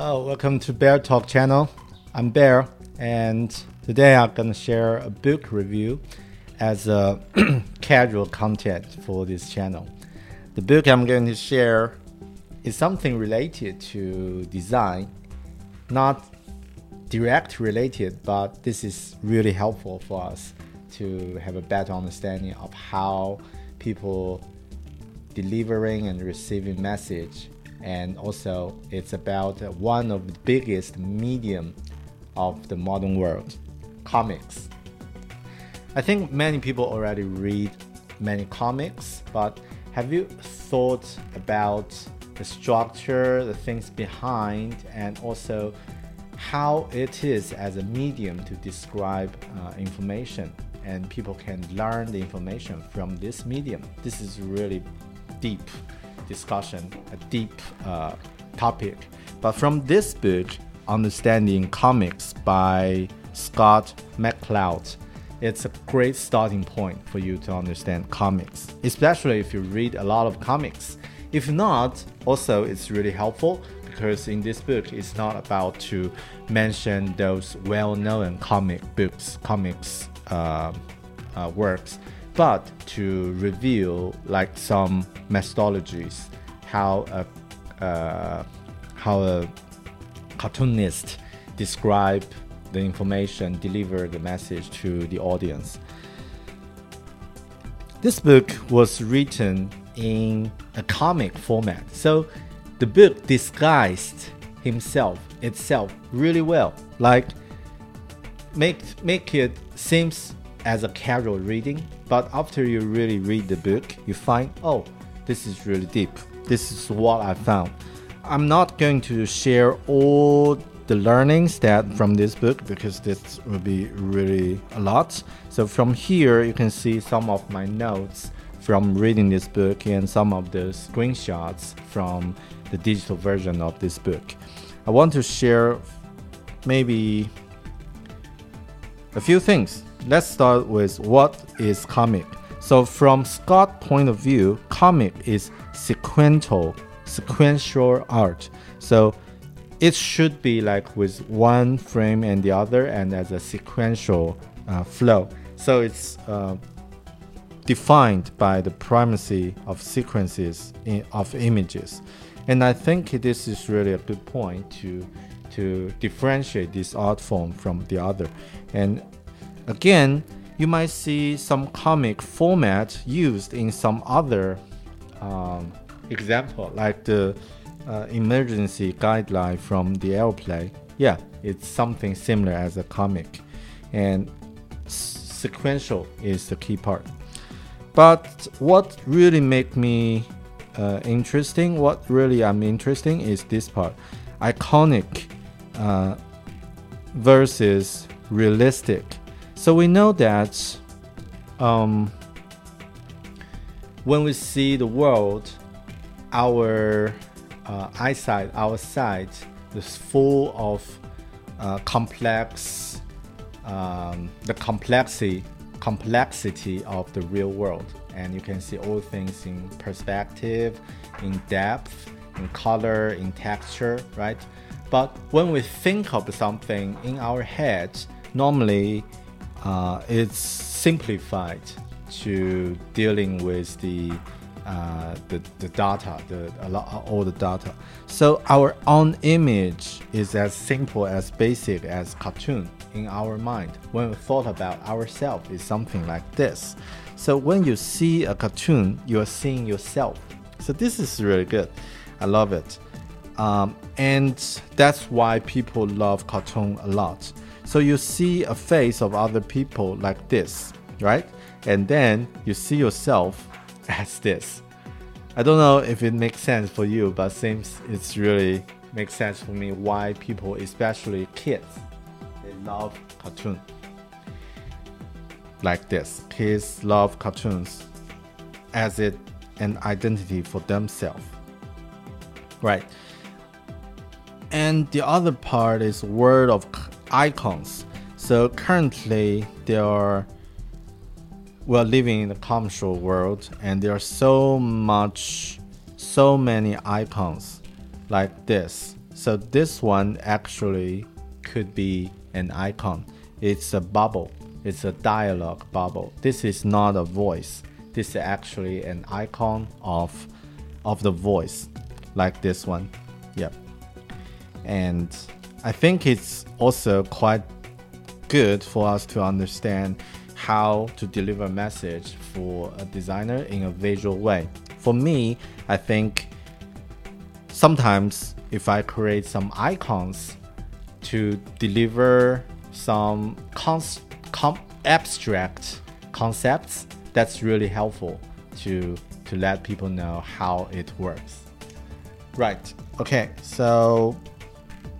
Hello, welcome to Bear Talk channel. I'm Bear, and today I'm gonna share a book review as a casual content for this channel. The book I'm going to share is something related to design, not direct related, but this is really helpful for us to have a better understanding of how people delivering and receiving message and also it's about one of the biggest medium of the modern world comics. I think many people already read many comics but have you thought about the structure the things behind and also how it is as a medium to describe uh, information? And people can learn the information from this medium. This is really deep discussion, a deep uh, topic. But from this book, Understanding Comics by Scott McCloud, it's a great starting point for you to understand comics, especially if you read a lot of comics. If not, also it's really helpful because in this book it's not about to mention those well-known comic books, comics uh, uh, works, but to reveal like some methodologies, how a uh, how a cartoonist describe the information, deliver the message to the audience. This book was written in a comic format, so the book disguised himself itself really well. Like make make it seems as a casual reading, but after you really read the book, you find, oh, this is really deep. This is what I found. I'm not going to share all the learnings that from this book because this will be really a lot. So from here, you can see some of my notes from reading this book and some of the screenshots from the digital version of this book. I want to share maybe a few things let's start with what is comic. So from Scott's point of view, comic is sequential, sequential art. So it should be like with one frame and the other and as a sequential uh, flow. So it's uh, defined by the primacy of sequences in, of images. And I think this is really a good point to to differentiate this art form from the other. And Again, you might see some comic format used in some other um, example, like the uh, emergency guideline from the airplane. Yeah, it's something similar as a comic, and sequential is the key part. But what really make me uh, interesting, what really I'm interesting is this part, iconic uh, versus realistic so we know that um, when we see the world, our uh, eyesight, our sight is full of uh, complex, um, the complexity, complexity of the real world, and you can see all things in perspective, in depth, in color, in texture, right? But when we think of something in our head, normally uh, it's simplified to dealing with the uh, the, the data, the a lot, all the data. So our own image is as simple as basic as cartoon in our mind. When we thought about ourselves, is something like this. So when you see a cartoon, you are seeing yourself. So this is really good. I love it, um, and that's why people love cartoon a lot. So you see a face of other people like this, right? And then you see yourself as this. I don't know if it makes sense for you, but seems it's really makes sense for me why people, especially kids, they love cartoon like this. Kids love cartoons as it an identity for themselves. Right. And the other part is word of icons. So currently there are we're living in the commercial world and there are so much so many icons like this. So this one actually could be an icon. It's a bubble. It's a dialogue bubble. This is not a voice. This is actually an icon of of the voice, like this one. Yep. And I think it's also quite good for us to understand how to deliver a message for a designer in a visual way. For me, I think sometimes if I create some icons to deliver some abstract concepts, that's really helpful to to let people know how it works. Right. Okay. So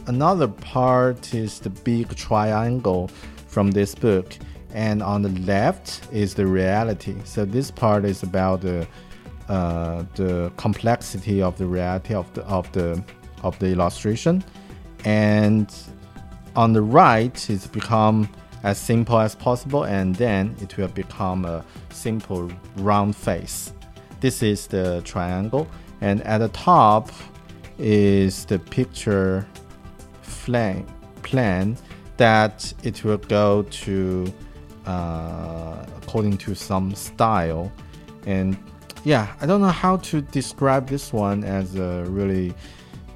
another part is the big triangle from this book and on the left is the reality. So this part is about the uh, the complexity of the reality of the of the of the illustration. And on the right it's become as simple as possible and then it will become a simple round face. This is the triangle and at the top is the picture plan plan that it will go to uh, according to some style. And yeah i don't know how to describe this one as a really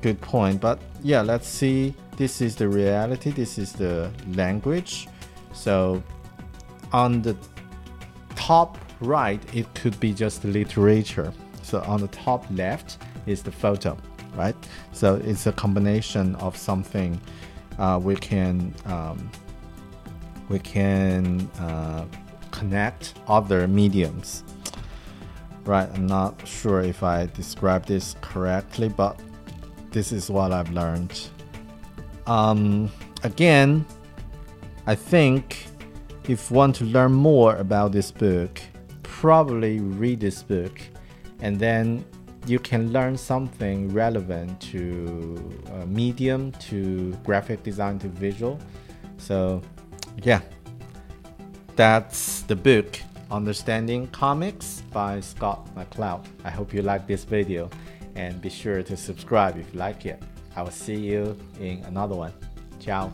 good point but yeah let's see. This is the reality. This is the language. So on the top right it could be just literature. So on the top left is the photo right so it's a combination of something uh, we can um, we can uh, connect other mediums. Right, I'm not sure if I described this correctly, but this is what I've learned. Um, again, I think if you want to learn more about this book, probably read this book and then you can learn something relevant to uh, medium, to graphic design, to visual. So yeah, that's the book Understanding Comics by Scott McCloud. I hope you like this video and be sure to subscribe if you like it. I will see you in another one. Ciao.